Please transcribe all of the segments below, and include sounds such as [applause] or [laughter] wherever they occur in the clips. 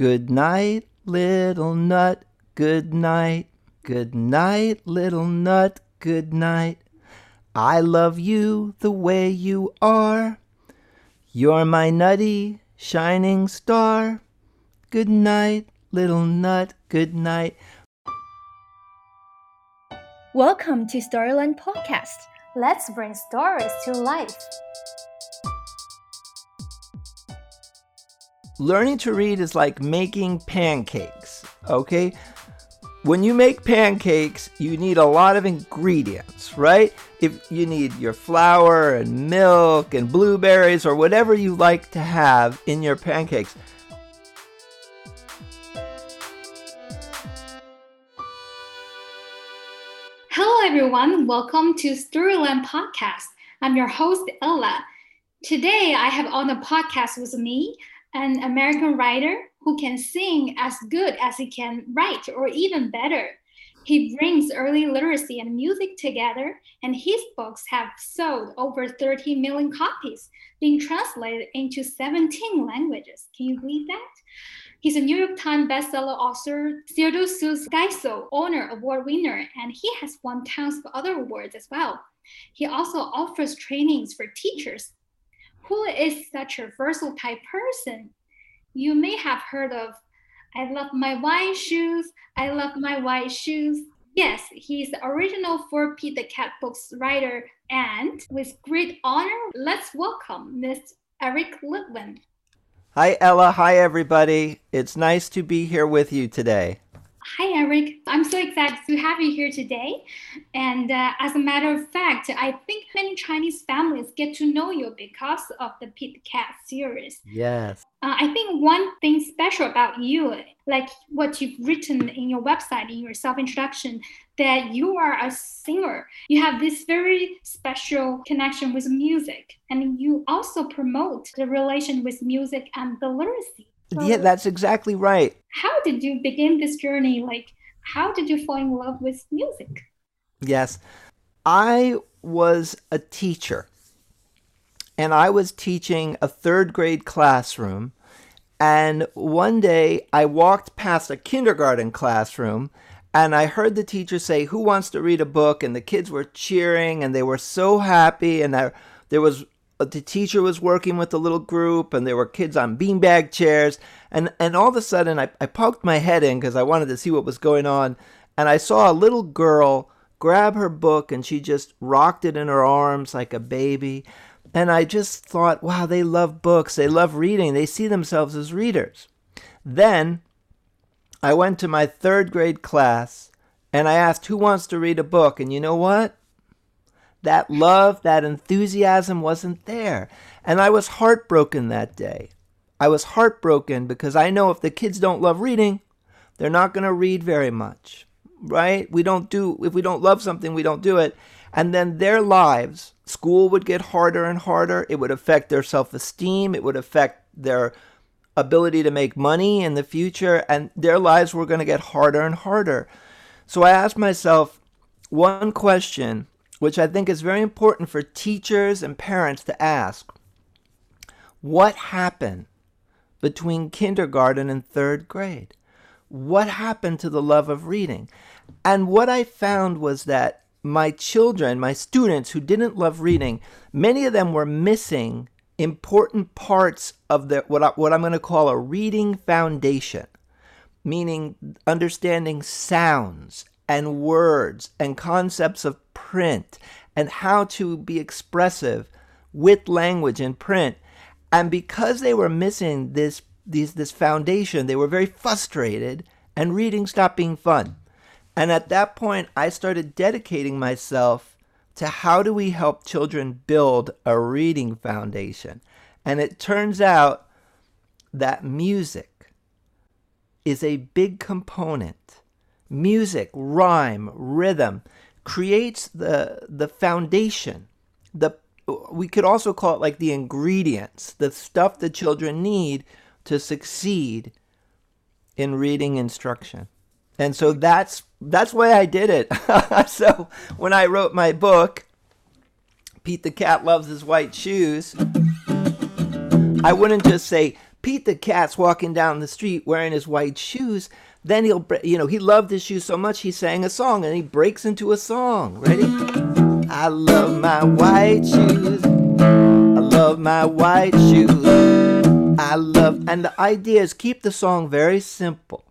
Good night, little nut. Good night. Good night, little nut. Good night. I love you the way you are. You're my nutty, shining star. Good night, little nut. Good night. Welcome to Storyland Podcast. Let's bring stories to life. Learning to read is like making pancakes, okay? When you make pancakes, you need a lot of ingredients, right? If you need your flour and milk and blueberries or whatever you like to have in your pancakes. Hello, everyone. Welcome to Storyland Podcast. I'm your host, Ella. Today, I have on the podcast with me an American writer who can sing as good as he can write, or even better. He brings early literacy and music together, and his books have sold over 30 million copies, being translated into 17 languages. Can you believe that? He's a New York Times bestseller author, Theodore Seuss Geisel Honor Award winner, and he has won tons of other awards as well. He also offers trainings for teachers. Who is such a versatile person? You may have heard of I love my white shoes, I love my white shoes. Yes, he's the original for Pete the Cat books writer, and with great honor, let's welcome Miss Eric Litwin. Hi, Ella. Hi, everybody. It's nice to be here with you today. Hi, Eric. I'm so excited to have you here today. And uh, as a matter of fact, I think many Chinese families get to know you because of the Pete Cat series. Yes. Uh, I think one thing special about you, like what you've written in your website, in your self introduction, that you are a singer. You have this very special connection with music, and you also promote the relation with music and the literacy. So Yeah, that's exactly right. how did you begin this journey? Like, how did you fall in love with music? Yes. I was a teacher and I was teaching a third grade classroom. And one day I walked past a kindergarten classroom and I heard the teacher say, Who wants to read a book? And the kids were cheering and they were so happy. And there, there was the teacher was working with a little group and there were kids on beanbag chairs. And, and all of a sudden I, I poked my head in because I wanted to see what was going on. And I saw a little girl grab her book and she just rocked it in her arms like a baby. And I just thought, wow, they love books. They love reading. They see themselves as readers. Then I went to my third grade class and I asked, who wants to read a book? And you know what? That love, that enthusiasm wasn't there. And I was heartbroken that day. I was heartbroken because I know if the kids don't love reading, they're not going to read very much, right? We don't do, if we don't love something, we don't do it. And then their lives, school would get harder and harder. It would affect their self esteem. It would affect their ability to make money in the future. And their lives were going to get harder and harder. So I asked myself one question, which I think is very important for teachers and parents to ask What happened between kindergarten and third grade? What happened to the love of reading? And what I found was that my children, my students who didn't love reading, many of them were missing important parts of the what, I, what I'm going to call a reading foundation, meaning understanding sounds and words and concepts of print and how to be expressive with language in print. And because they were missing this these this foundation, they were very frustrated and reading stopped being fun. And at that point, I started dedicating myself to how do we help children build a reading foundation. And it turns out that music is a big component. Music, rhyme, rhythm creates the the foundation. The we could also call it like the ingredients, the stuff the children need to succeed in reading instruction. And so that's that's why I did it. [laughs] so when I wrote my book, Pete the Cat Loves His White Shoes, I wouldn't just say Pete the cat's walking down the street wearing his white shoes. Then he'll, you know, he loved his shoes so much he sang a song and he breaks into a song. Ready? I love my white shoes. I love my white shoes. I love, and the idea is keep the song very simple.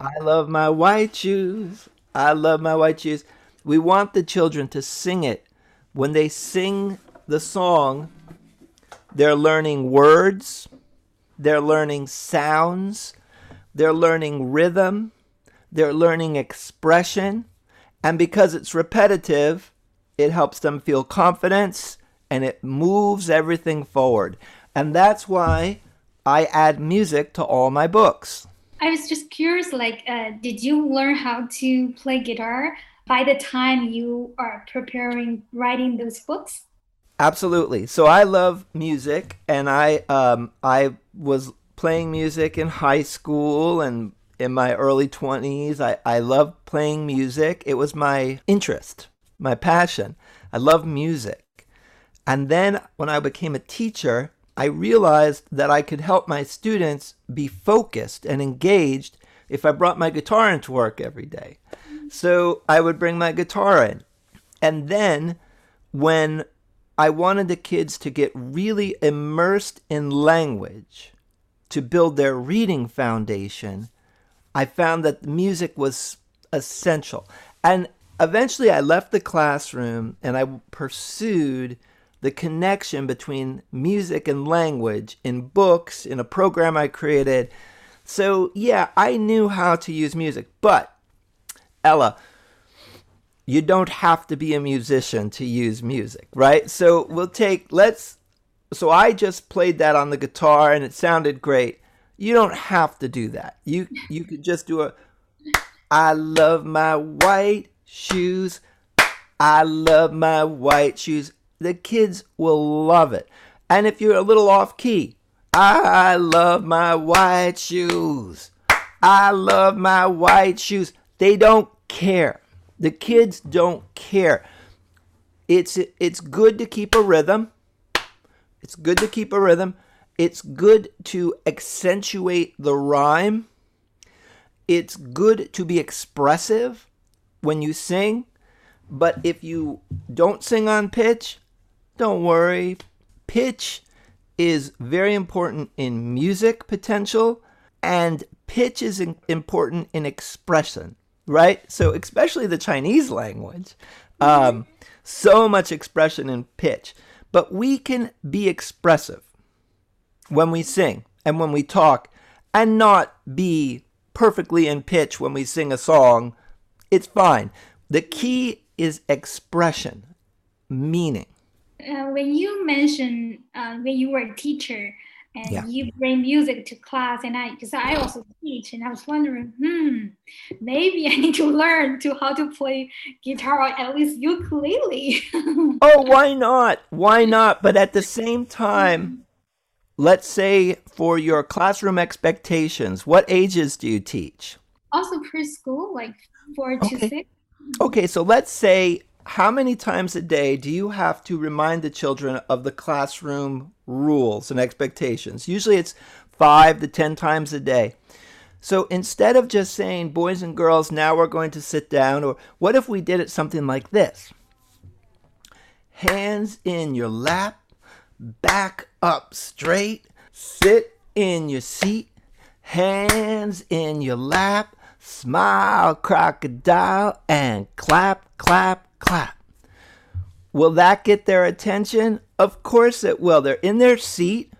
I love my white shoes. I love my white shoes. We want the children to sing it. When they sing the song, they're learning words, they're learning sounds, they're learning rhythm, they're learning expression, and because it's repetitive, it helps them feel confidence and it moves everything forward. And that's why I add music to all my books. I was just curious like, uh, did you learn how to play guitar by the time you are preparing writing those books? Absolutely. So I love music, and I um, I was playing music in high school and in my early 20s. I, I loved playing music. It was my interest, my passion. I love music. And then when I became a teacher, I realized that I could help my students be focused and engaged if I brought my guitar into work every day. So I would bring my guitar in. And then when I wanted the kids to get really immersed in language to build their reading foundation. I found that music was essential. And eventually I left the classroom and I pursued the connection between music and language in books, in a program I created. So, yeah, I knew how to use music. But, Ella, you don't have to be a musician to use music, right? So we'll take, let's, so I just played that on the guitar and it sounded great. You don't have to do that. You, you could just do a, I love my white shoes. I love my white shoes. The kids will love it. And if you're a little off key, I love my white shoes. I love my white shoes. They don't care. The kids don't care. It's it's good to keep a rhythm. It's good to keep a rhythm. It's good to accentuate the rhyme. It's good to be expressive when you sing. But if you don't sing on pitch, don't worry. Pitch is very important in music potential, and pitch is important in expression right? So, especially the Chinese language, um, so much expression in pitch. But we can be expressive when we sing and when we talk and not be perfectly in pitch when we sing a song. It's fine. The key is expression, meaning. Uh, when you mentioned uh, when you were a teacher, and yeah. you bring music to class and i because i also teach and i was wondering hmm maybe i [laughs] need to learn to how to play guitar or at least ukulele. [laughs] Oh why not? Why not? But at the same time let's say for your classroom expectations what ages do you teach? Also preschool like four okay. to six. Okay so let's say how many times a day do you have to remind the children of the classroom rules and expectations? Usually it's five to 10 times a day. So instead of just saying, boys and girls, now we're going to sit down, or what if we did it something like this? Hands in your lap, back up straight, sit in your seat, hands in your lap, smile, crocodile, and clap, clap, clap. Will that get their attention? Of course it will. They're in their seat,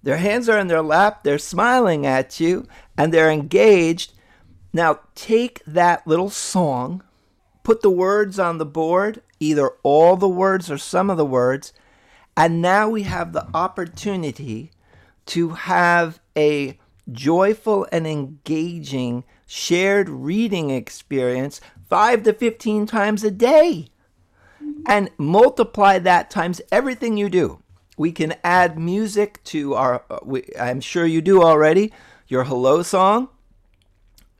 their hands are in their lap, they're smiling at you, and they're engaged. Now take that little song, put the words on the board, either all the words or some of the words, and now we have the opportunity to have a joyful and engaging shared reading experience five to 15 times a day and multiply that times everything you do. We can add music to our, uh, we, I'm sure you do already, your hello song.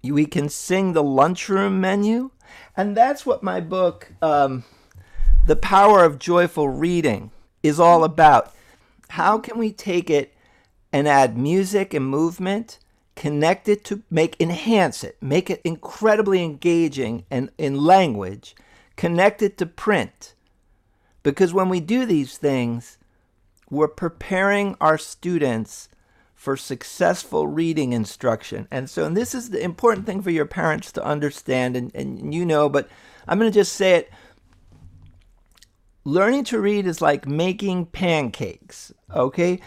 We can sing the lunchroom menu. And that's what my book, um, The Power of Joyful Reading, is all about. How can we take it and add music and movement, connect it to make enhance it, make it incredibly engaging and in language, connect it to print. Because when we do these things, we're preparing our students for successful reading instruction. And so, and this is the important thing for your parents to understand, and, and you know, but I'm going to just say it. Learning to read is like making pancakes, okay?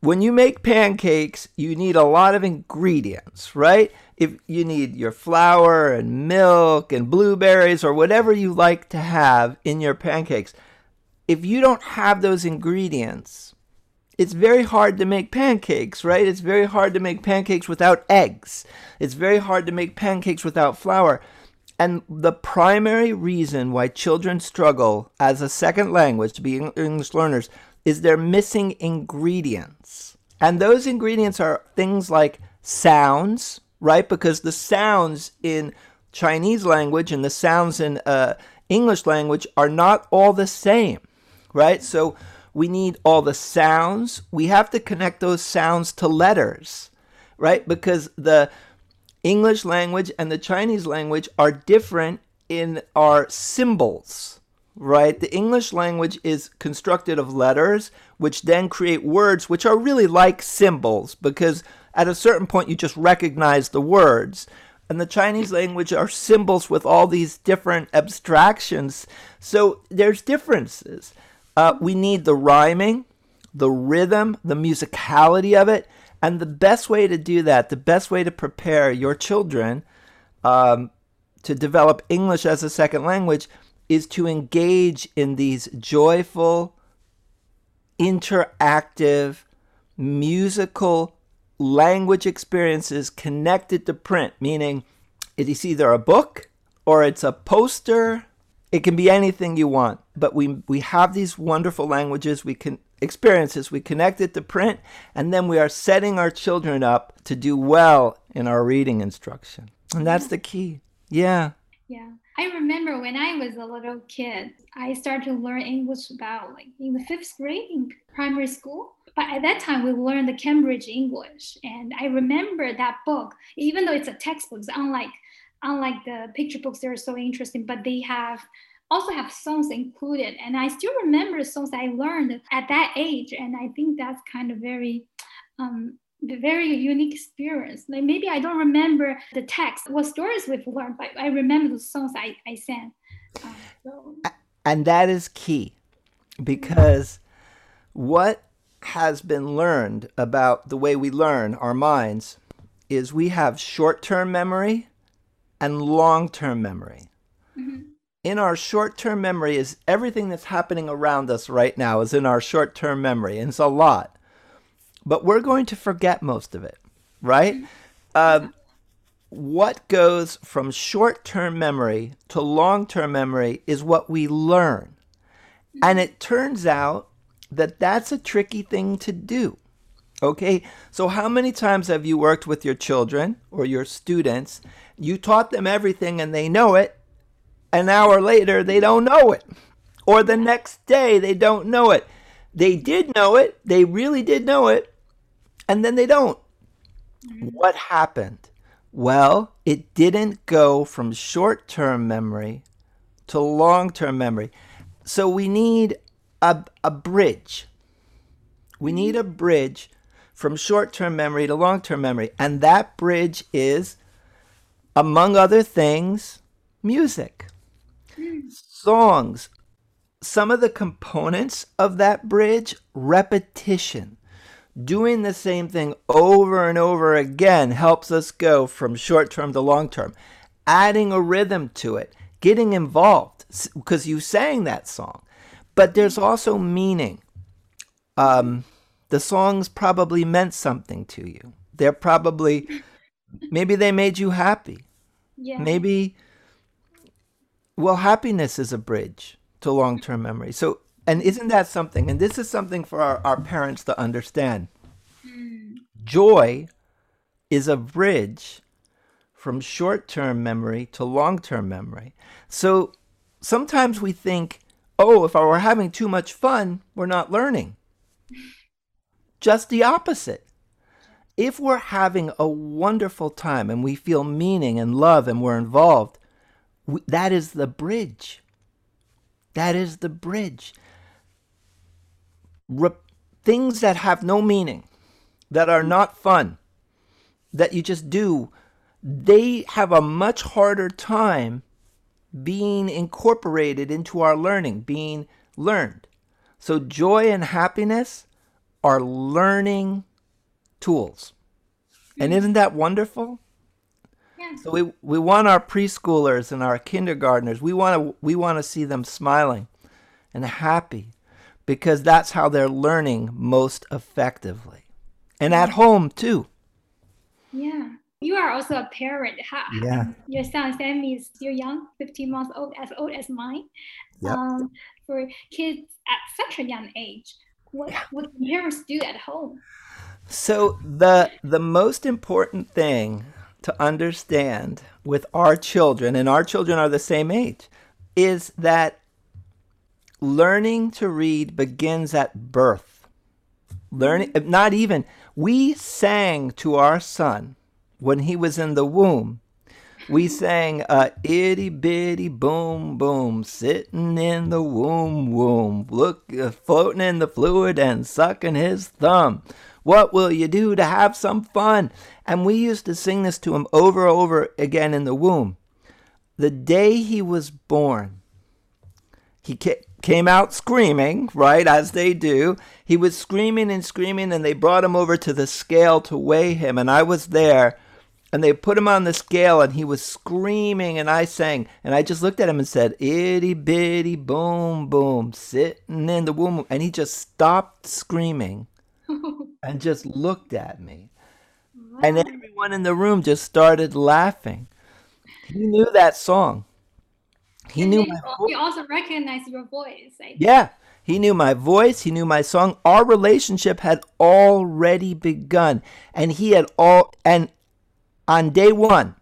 When you make pancakes, you need a lot of ingredients, right? If you need your flour and milk and blueberries or whatever you like to have in your pancakes. If you don't have those ingredients, it's very hard to make pancakes, right? It's very hard to make pancakes without eggs. It's very hard to make pancakes without flour. And the primary reason why children struggle as a second language to be English learners is they're missing ingredients. And those ingredients are things like sounds, right? Because the sounds in Chinese language and the sounds in uh, English language are not all the same, right? So we need all the sounds. We have to connect those sounds to letters, right? Because the English language and the Chinese language are different in our symbols, right? The English language is constructed of letters, which then create words which are really like symbols because at a certain point you just recognize the words. And the Chinese language are symbols with all these different abstractions. So there's differences. Uh, we need the rhyming, the rhythm, the musicality of it. And the best way to do that, the best way to prepare your children um, to develop English as a second language is to engage in these joyful, interactive, musical language experiences connected to print, meaning it is either a book or it's a poster it can be anything you want, but we we have these wonderful languages, we can experiences, we connect it to print, and then we are setting our children up to do well in our reading instruction. And that's the key. Yeah. Yeah. I remember when I was a little kid, I started to learn English about like in the fifth grade in primary school. But at that time, we learned the Cambridge English. And I remember that book, even though it's a textbook, unlike unlike the picture books, they're so interesting, but they have also have songs included. And I still remember songs I learned at that age. And I think that's kind of very, um, very unique experience. Like maybe I don't remember the text, what stories we've learned, but I remember the songs I, I sang. Uh, so. And that is key because what has been learned about the way we learn our minds is we have short term memory and long term memory. Mm-hmm. In our short term memory is everything that's happening around us right now is in our short term memory, and it's a lot. But we're going to forget most of it, right? Mm-hmm. Um, what goes from short term memory to long term memory is what we learn. Mm-hmm. And it turns out that that's a tricky thing to do. Okay, so how many times have you worked with your children or your students you taught them everything and they know it. An hour later, they don't know it. Or the next day, they don't know it. They did know it. They really did know it. And then they don't. Mm-hmm. What happened? Well, it didn't go from short term memory to long term memory. So we need a, a bridge. We need a bridge from short term memory to long term memory. And that bridge is among other things, music, songs. Some of the components of that bridge, repetition. Doing the same thing over and over again helps us go from short term to long term. Adding a rhythm to it, getting involved because you sang that song. But there's also meaning. Um, the songs probably meant something to you. They're probably, maybe they made you happy. Yeah. Maybe, well, happiness is a bridge to long term memory. So, and isn't that something? And this is something for our, our parents to understand. Mm. Joy is a bridge from short term memory to long term memory. So sometimes we think, oh, if were having too much fun, we're not learning. just the opposite. If we're having a wonderful time and we feel meaning and love and we're involved, we, that is the bridge. That is the bridge. Re- things that have no meaning, that are not fun, that you just do, they have a much harder time being incorporated into our learning, being learned. So, joy and happiness are learning tools. And isn't that wonderful? Yeah. So we, we want our preschoolers and our kindergartners, we want to we want to see them smiling and happy because that's how they're learning most effectively. And at home too. Yeah. You are also a parent. Huh? Yeah. Your son Sammy is still young, 15 months old, as old as mine. Yep. Um, for kids at such a young age, what, what can parents do at home? So the the most important thing to understand with our children and our children are the same age is that learning to read begins at birth. Learning not even we sang to our son when he was in the womb. We sang uh, itty bitty boom boom, sitting in the womb womb, look uh, floating in the fluid and sucking his thumb. What will you do to have some fun? And we used to sing this to him over and over again in the womb. The day he was born, he ca- came out screaming, right, as they do. He was screaming and screaming, and they brought him over to the scale to weigh him. And I was there, and they put him on the scale, and he was screaming, and I sang. And I just looked at him and said, Itty bitty boom boom, sitting in the womb. And he just stopped screaming [laughs] and just looked at me. And everyone in the room just started laughing. He knew that song. He And knew voice. He also recognized your voice. Yeah. He knew my voice. He knew my song. Our relationship had already begun. And he had all, and on day one,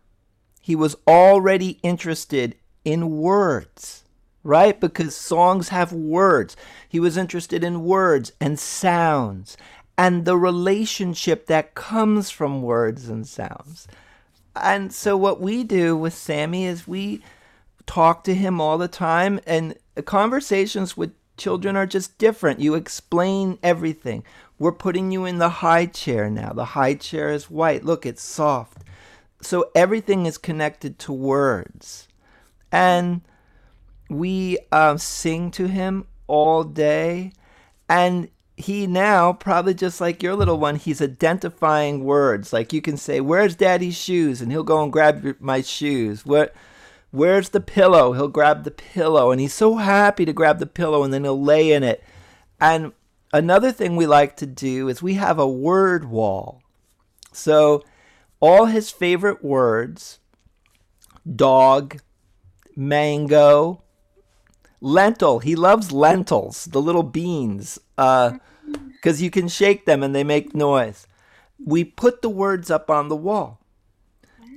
he was already interested in words, right? Because songs have words. He was interested in words and sounds and the relationship that comes from words and sounds. And so, what we do with Sammy is we talk to him all the time, and conversations with children are just different. You explain everything. We're putting you in the high chair now. The high chair is white. Look, it's soft. So, everything is connected to words. And we um, sing to him all day. And he now, probably just like your little one, he's identifying words. Like you can say, Where's daddy's shoes? And he'll go and grab my shoes. What? Where's the pillow? He'll grab the pillow. And he's so happy to grab the pillow and then he'll lay in it. And another thing we like to do is we have a word wall. So all his favorite words dog, mango, lentil. He loves lentils, the little beans, uh, because you can shake them and they make noise. We put the words up on the wall.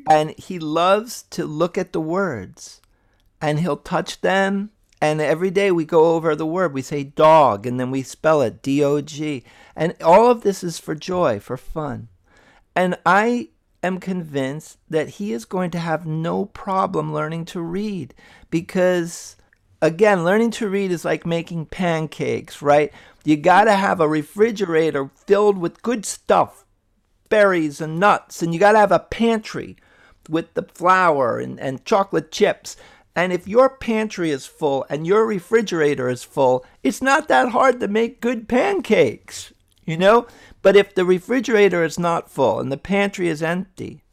And he loves to look at the words and he'll touch them. And every day we go over the word. We say dog and then we spell it D O G. And all of this is for joy, for fun. And I am convinced that he is going to have no problem learning to read because, again, learning to read is like making pancakes, right? You got to have a refrigerator filled with good stuff, berries and nuts, and you got to have a pantry with the flour and, and chocolate chips. And if your pantry is full and your refrigerator is full, it's not that hard to make good pancakes, you know? But if the refrigerator is not full and the pantry is empty,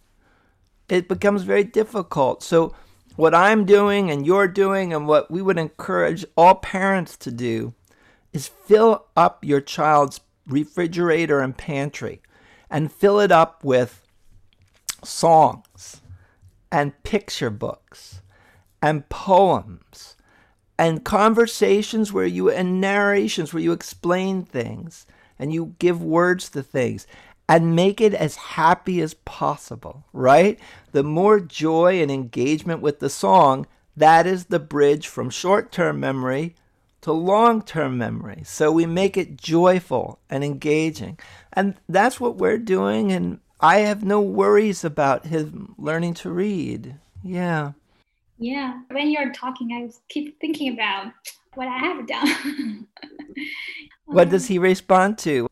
it becomes very difficult. So, what I'm doing and you're doing, and what we would encourage all parents to do, is fill up your child's refrigerator and pantry and fill it up with songs and picture books and poems and conversations where you and narrations where you explain things and you give words to things and make it as happy as possible, right? The more joy and engagement with the song, that is the bridge from short term memory to long term memory. So we make it joyful and engaging. And that's what we're doing. And I have no worries about him learning to read. Yeah. Yeah. When you're talking, I keep thinking about what I have done. [laughs] what does he respond to?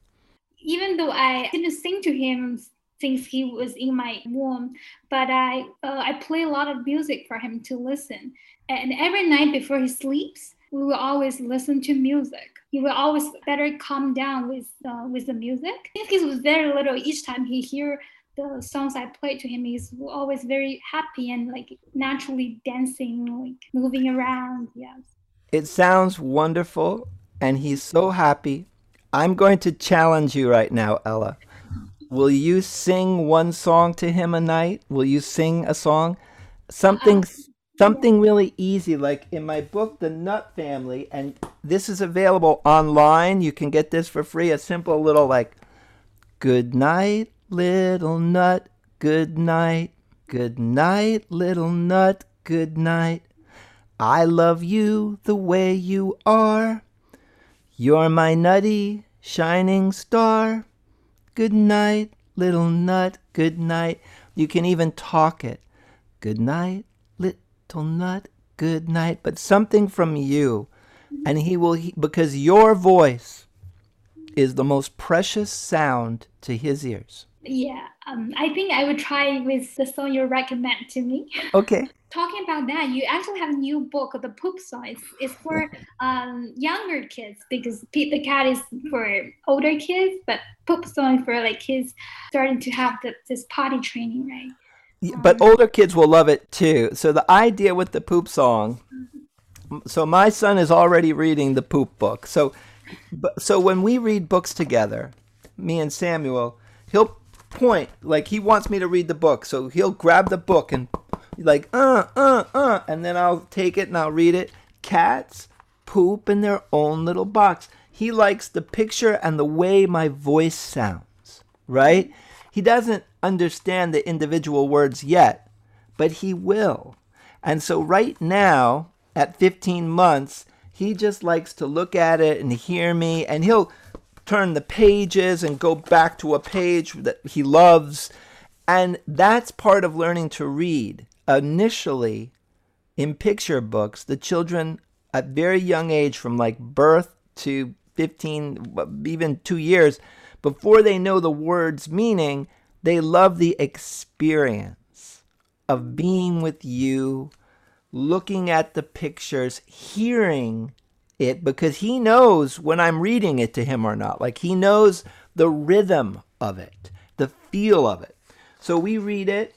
Even though I didn't sing to him since he was in my womb, but I uh, I play a lot of music for him to listen. And every night before he sleeps, we will always listen to music. He will always better calm down with uh, with the music. Since he was very little, each time he hear the songs I played to him, he's always very happy and like naturally dancing, like moving around. Yes. It sounds wonderful, and he's so happy. I'm going to challenge you right now, Ella. Will you sing one song to him a night? Will you sing a song? Something something really easy like in my book The Nut Family and this is available online. You can get this for free. A simple little like good night little nut, good night. Good night little nut, good night. I love you the way you are. You're my nutty, shining star. Good night, little nut, good night. You can even talk it. Good night, little nut, good night. But something from you. And he will, because your voice is the most precious sound to his ears. Yeah, um, I think I would try with the song you recommend to me. Okay. [laughs] About that, you actually have a new book, The Poop Song. It's, for um, younger kids because Pete the Cat is for older kids, but Poop Song for like kids starting to have the, this potty training, right? Yeah, but um, older kids will love it too. So the idea with the Poop Song. So my son is already reading the Poop book. So, so when we read books together, me and Samuel, he'll point. Like he wants me to read the book, so he'll grab the book and like uh uh uh, and then I'll take it and I'll read it. Cats poop in their own little box. He likes the picture and the way my voice sounds, right? He doesn't understand the individual words yet, but he will. And so right now, at 15 months, he just likes to look at it and hear me, and he'll turn the pages and go back to a page that he loves. And that's part of learning to read. Initially, in picture books, the children at very young age, from like birth to 15, even two years, before they know the word's meaning, they love the experience of being with you, looking at the pictures, hearing it because he knows when I'm reading it to him or not. Like he knows the rhythm of it, the feel of it. So we read it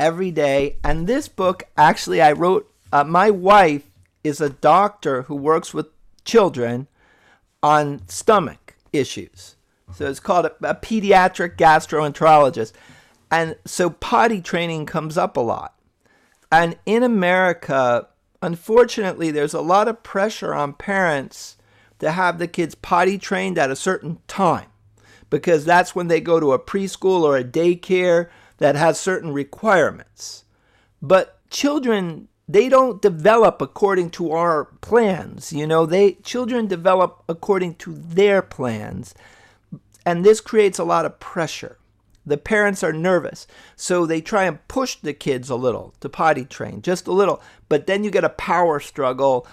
every day. And this book, actually, I wrote, uh, my wife is a doctor who works with children on stomach issues. So it's called a, a pediatric gastroenterologist. And so potty training comes up a lot. And in America, unfortunately, there's a lot of pressure on parents to have the kids potty trained at a certain time because that's when they go to a preschool or a daycare that has certain requirements. But children they don't develop according to our plans you know they children develop according to their plans and this creates a lot of pressure the parents are nervous. So they try and push the kids a little to potty train, just a little. But then you get a power struggle.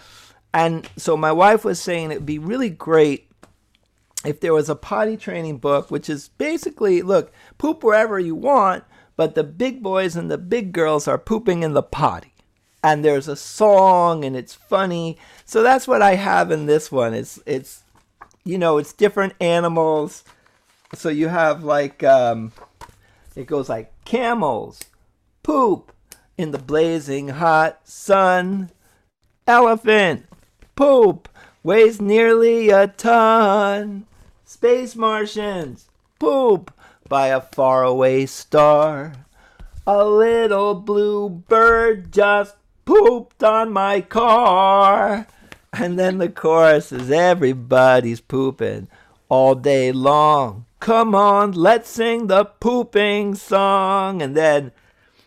And so my wife was saying it would be really great if there was a potty training book, which is basically look, poop wherever you want, but the big boys and the big girls are pooping in the potty. And there's a song and it's funny. So that's what I have in this one. It's it's you know, it's different animals. So you have like um it goes like camels poop in the blazing hot sun. Elephant poop weighs nearly a ton. Space Martians poop by a faraway star. A little blue bird just pooped on my car. And then the chorus is everybody's pooping all day long come on, let's sing the pooping song. And then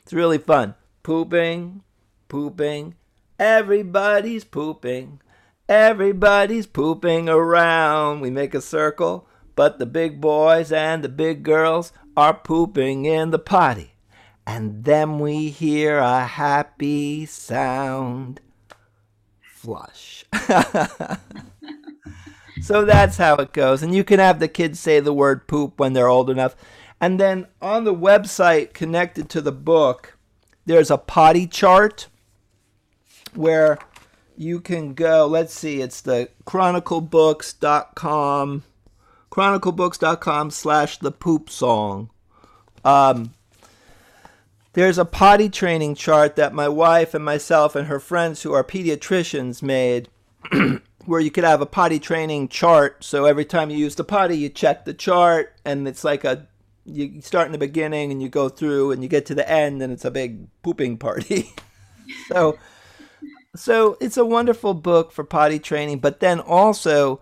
it's really fun. Pooping, pooping, everybody's pooping. Everybody's pooping around. We make a circle, but the big boys and the big girls are pooping in the potty. And then we hear a happy sound. Flush. [laughs] so that's how it goes. And you can have the kids say the word poop when they're old enough. And then on the website connected to the book, there's a potty chart where you can go. Let's see, it's the chroniclebooks.com, chroniclebooks.com slash the poop song. Um, there's a potty training chart that my wife and myself and her friends who are pediatricians made [clears throat] where you could have a potty training chart. So every time you use the potty, you check the chart, and it's like a you start in the beginning and you go through and you get to the end, and it's a big pooping party. [laughs] so so it's a wonderful book for potty training, but then also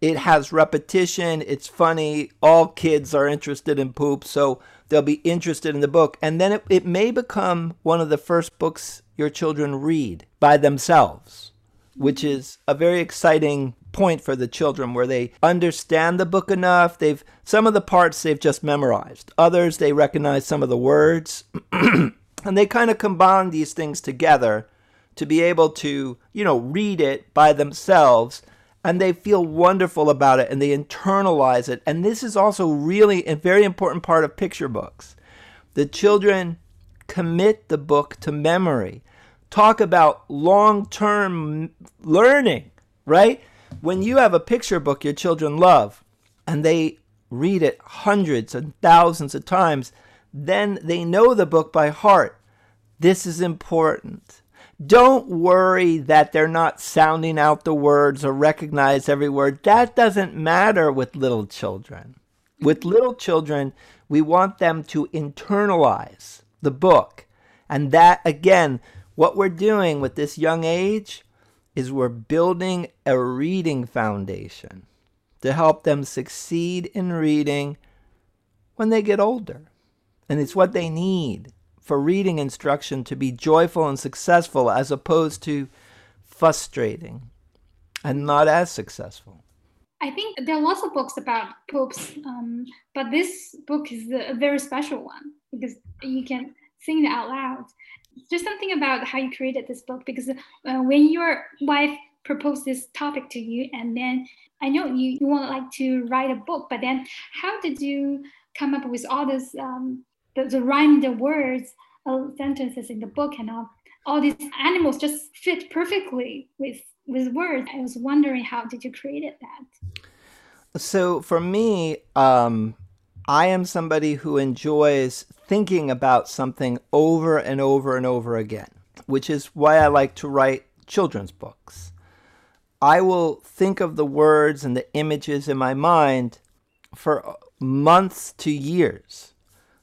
it has repetition. It's funny. All kids are interested in poop, so they'll be interested in the book. And then it, it may become one of the first books your children read by themselves, which is a very exciting point for the children where they understand the book enough. They've some of the parts they've just memorized. Others they recognize some of the words. [clears throat] and they kind of combine these things together to be able to, you know, read it by themselves and they feel wonderful about it and they internalize it. And this is also really a very important part of picture books. The children commit the book to memory. Talk about long term learning, right? When you have a picture book your children love and they read it hundreds and thousands of times, then they know the book by heart. This is important. Don't worry that they're not sounding out the words or recognize every word. That doesn't matter with little children. With little children, we want them to internalize the book. And that, again, what we're doing with this young age is we're building a reading foundation to help them succeed in reading when they get older. And it's what they need for reading instruction to be joyful and successful as opposed to frustrating and not as successful. I think there are lots of books about poops, um, but this book is a very special one because you can sing it out loud. There's something about how you created this book because uh, when your wife proposed this topic to you, and then I know you, you want like to write a book, but then how did you come up with all this um, the, rhyme, the words, uh, sentences in the book, and all, all these animals just fit perfectly with with words. I was wondering how did you create that? So for me, um, I am somebody who enjoys thinking about something over and over and over again, which is why I like to write children's books. I will think of the words and the images in my mind for months to years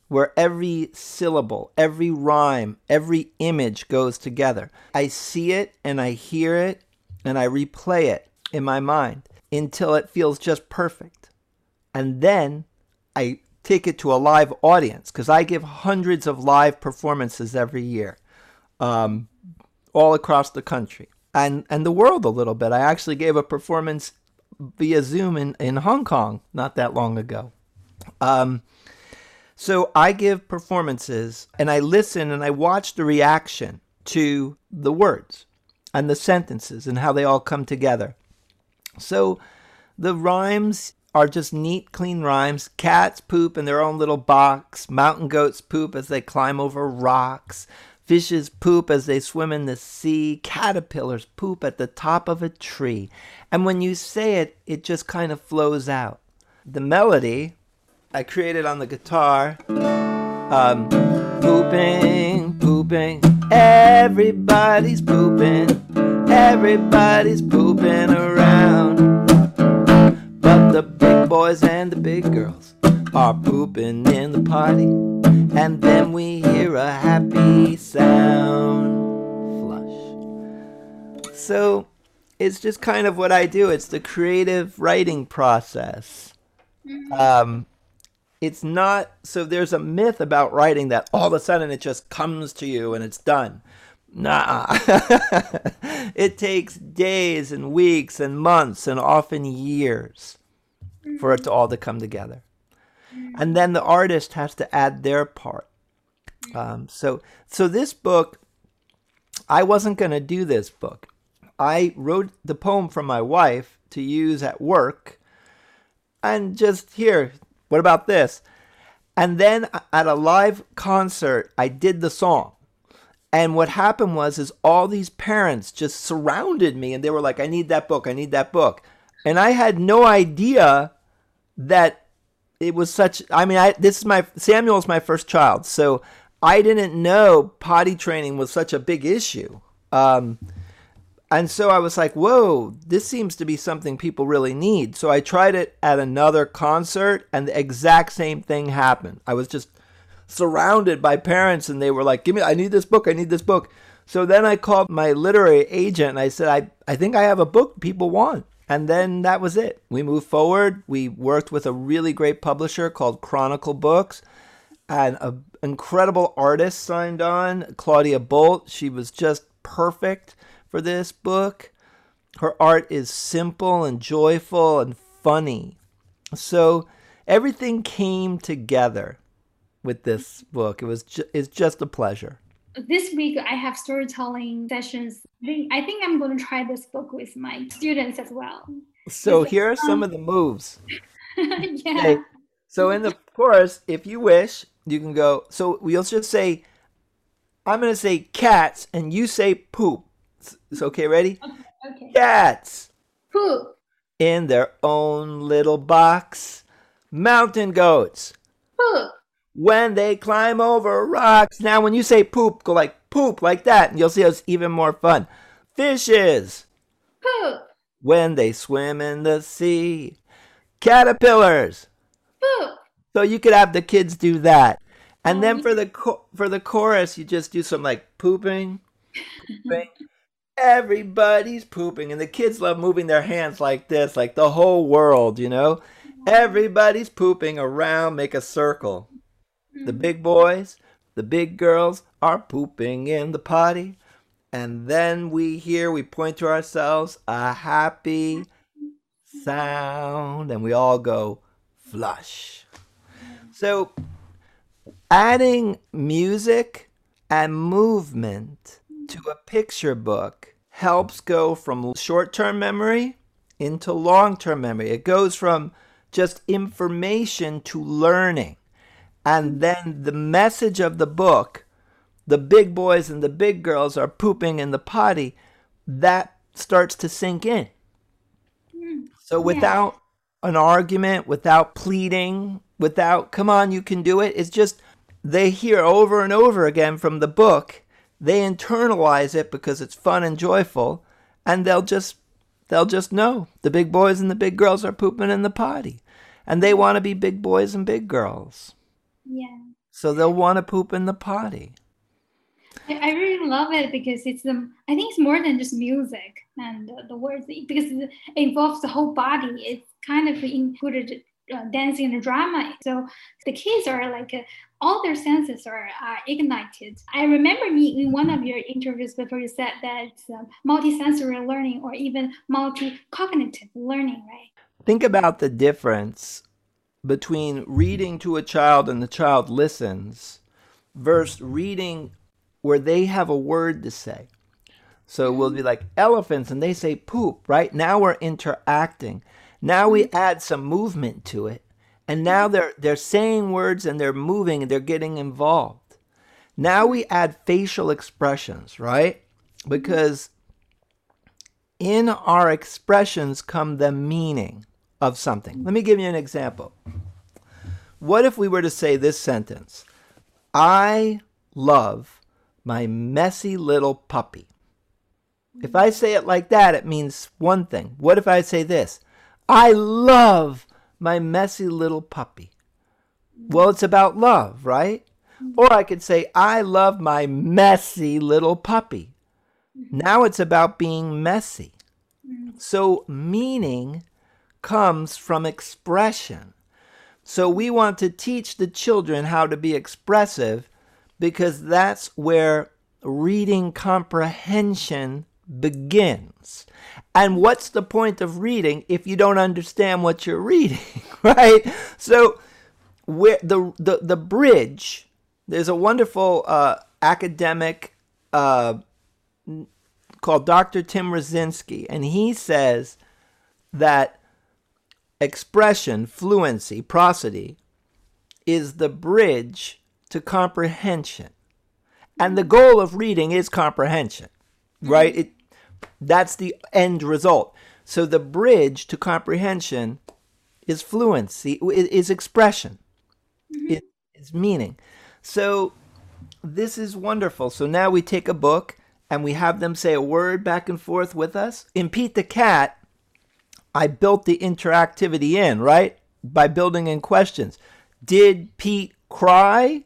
where every syllable, every rhyme, every image goes together. I see it and I hear it and I replay it in my mind until it feels just perfect. And then I take it to a live audience because I give hundreds of live performances every year, um, all across the country and, and the world a little bit. I actually gave a performance via Zoom in, in Hong Kong not that long ago. Um, so I give performances and I listen and I watch the reaction to the words and the sentences and how they all come together. So the rhymes are just neat, clean rhymes. Cats poop in their own little box. Mountain goats poop as they climb over rocks. Fishes poop as they swim in the sea. Caterpillars poop at the top of a tree. And when you say it, it just kind of flows out. The melody I created on the guitar. Um, pooping, pooping, everybody's pooping, everybody's pooping around. But the big boys and the big girls are pooping in the potty, and then we hear a happy sound. Flush. So it's just kind of what I do. It's the creative writing process. Mm-hmm. Um, it's not so there's a myth about writing that all of a sudden it just comes to you and it's done Nah. [laughs] it takes days and weeks and months and often years for it to all to come together. And then the artist has to add their part. Um, so, so this book, I wasn't going to do this book. I wrote the poem for my wife to use at work, and just here, what about this? And then at a live concert, I did the song. And what happened was is all these parents just surrounded me and they were like, I need that book, I need that book. And I had no idea that it was such I mean I this is my Samuel's my first child, so I didn't know potty training was such a big issue. Um, and so I was like, whoa, this seems to be something people really need. So I tried it at another concert, and the exact same thing happened. I was just surrounded by parents, and they were like, give me, I need this book, I need this book. So then I called my literary agent, and I said, I, I think I have a book people want. And then that was it. We moved forward. We worked with a really great publisher called Chronicle Books, and an incredible artist signed on, Claudia Boldt. She was just perfect for this book. Her art is simple and joyful and funny. So everything came together with this book. It was ju- it's just a pleasure. This week I have storytelling sessions. I think I'm going to try this book with my students as well. So here are some of the moves. [laughs] yeah. Okay. So in the chorus, if you wish, you can go. So we'll just say, I'm going to say cats, and you say poop. It's okay. Ready? Okay. Cats Poop. in their own little box. Mountain goats Poop. when they climb over rocks. Now, when you say poop, go like poop like that, and you'll see it's even more fun. Fishes Poop. when they swim in the sea. Caterpillars. Poop. So you could have the kids do that, and then mm-hmm. for the for the chorus, you just do some like pooping, pooping. [laughs] Everybody's pooping, and the kids love moving their hands like this, like the whole world, you know. Everybody's pooping around, make a circle. The mm-hmm. big boys, the big girls are pooping in the potty, and then we hear, we point to ourselves a happy sound, and we all go flush. So, adding music and movement to a picture book helps go from short term memory into long term memory. It goes from just information to learning. And then the message of the book, the big boys and the big girls are pooping in the potty, that starts to sink in. So hmm. without an argument, without pleading, without, come on, you can do it, it's just they hear over and over again from the book. They internalize it because it's fun and joyful, and they'll just they'll just know the big boys and the big girls are pooping in the potty. And they want to be big boys and big girls. Yeah. So they'll want to poop in the potty. I, really love it because it's um I think it's more than just music and uh, the words because it involves the whole body. It's kind of included uh, dancing and drama. So the kids are like uh, all their senses are uh, ignited. I remember in, in one of your interviews before you said that um, multisensory learning or even multi-cognitive learning, right? Think about the difference between reading to a child and the child listens versus reading where they have a word to say. So we'll be like elephants and they say poop, right? Now we're interacting. Now we add some movement to it. And now they're they're saying words and they're moving and they're getting involved. Now we add facial expressions, right? Because in our expressions come the meaning of something. Let me give you an example. What if we were to say this sentence I love my messy little puppy? If I say it like that, it means one thing. What if I say this? I love my messy little puppy. Well, it's about love, right? Or I could say, I love my messy little puppy. Now it's about being messy. So, meaning comes from expression. So, we want to teach the children how to be expressive because that's where reading comprehension begins. And what's the point of reading if you don't understand what you're reading, [laughs] right? So, where the the the bridge, there's a wonderful uh, academic uh, called Dr. Tim Rasinski, and he says that expression, fluency, prosody is the bridge to comprehension. And the goal of reading is comprehension, right? It that's the end result. So the bridge to comprehension is fluency, is expression, mm-hmm. is meaning. So this is wonderful. So now we take a book and we have them say a word back and forth with us. In Pete the Cat, I built the interactivity in, right? By building in questions. Did Pete cry?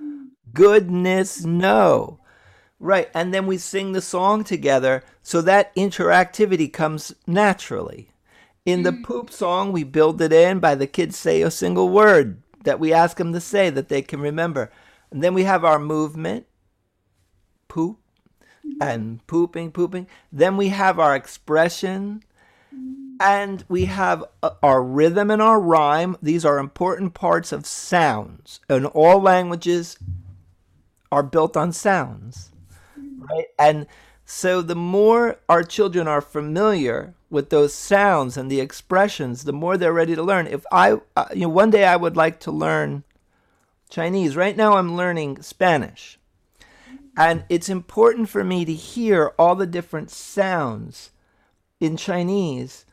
Mm. Goodness, no. Right. And then we sing the song together. So that interactivity comes naturally. In the hmm. poop song, we build it in by the kids say a single word that we ask them to say that they can remember. And then we have our movement poop mm-hmm. and pooping, pooping. Then we have our expression mm-hmm. and we have uh, our rhythm and our rhyme. These are important parts of sounds. And all languages are built on sounds, mm-hmm. right? And so the more our children are familiar with those sounds and the expressions, the more they're ready to learn. If I, uh, you know, one day I would like to learn Chinese. Right now I'm learning Spanish. And it's important for me to hear all the different sounds in Chinese,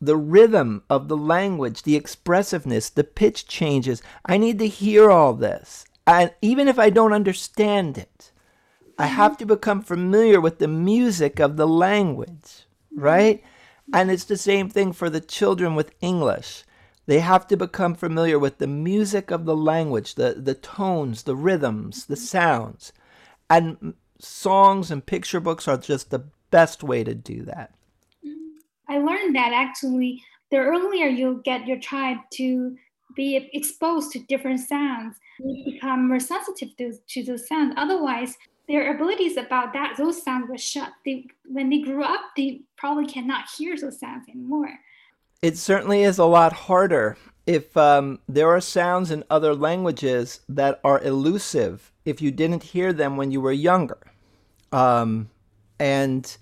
the rhythm of the language, the expressiveness, the pitch changes. I need to hear all this. And even if I don't understand it, I have to become familiar with the music of the language, mm-hmm. right? And it's the same thing for the children with English. They have to become familiar with the music of the language, the, the tones, the rhythms, the mm-hmm. sounds. And songs and picture books are just the best way to do that. Mm-hmm. I learned that actually the earlier you get your child to be exposed to different sounds, you become more sensitive to, to those sounds. Otherwise, their abilities about that those sounds were shut. They, when they grew up, they probably cannot hear those sounds anymore. It certainly is a lot harder if um, there are sounds in other languages that are elusive if you didn't hear them when you were younger. Um, and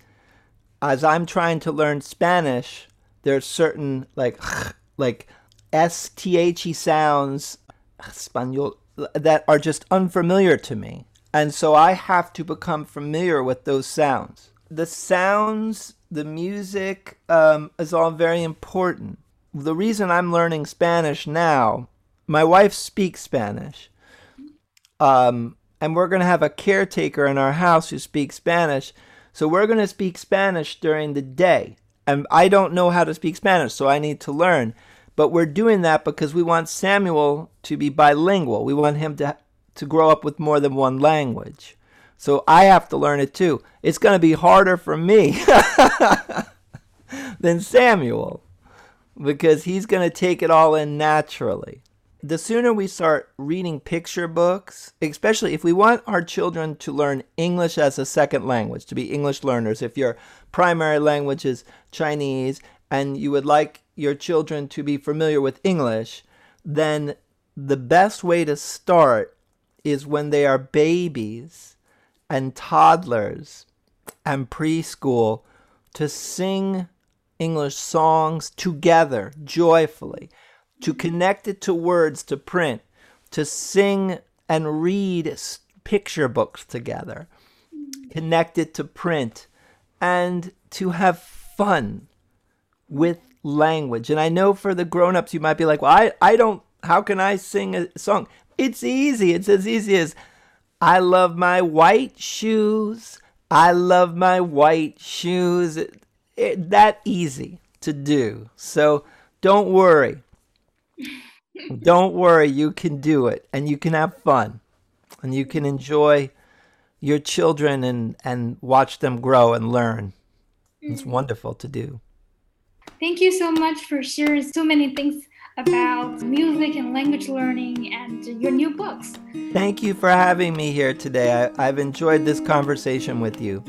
as I'm trying to learn Spanish, there's certain like [laughs] like S T H E sounds Espanol that are just unfamiliar to me. And so I have to become familiar with those sounds. The sounds the music um, is all very important. The reason I'm learning Spanish now, my wife speaks Spanish, um, and we're going to have a caretaker in our house who speaks Spanish. So we're going to speak Spanish during the day. And I don't know how to speak Spanish, so I need to learn. But we're doing that because we want Samuel to be bilingual. We want him to, to grow up with more than one language. So I have to learn it too. It's going to be harder for me [laughs] than Samuel because he's going to take it all in naturally. The sooner we start reading picture books, especially if we want our children to learn English as a second language, to be English learners, if your primary language is Chinese and you would like your children to be familiar with English, then the best way to start is when they are babies and toddlers and preschool to sing English songs together joyfully, to connect it to words to print, to sing and read picture books together, connect it to print, and to have fun with language. And I know for the grown-ups you might be like, "Well, I I don't how can I sing a song?" It's easy. It's as easy as I love my white shoes. I love my white shoes. It, it, that easy to do. So don't worry. [laughs] don't worry. You can do it and you can have fun and you can enjoy your children and, and watch them grow and learn. It's mm. wonderful to do. Thank you so much for sharing so many things about music and language learning and your new books. Thank you for having me here today. I, have enjoyed this conversation with you.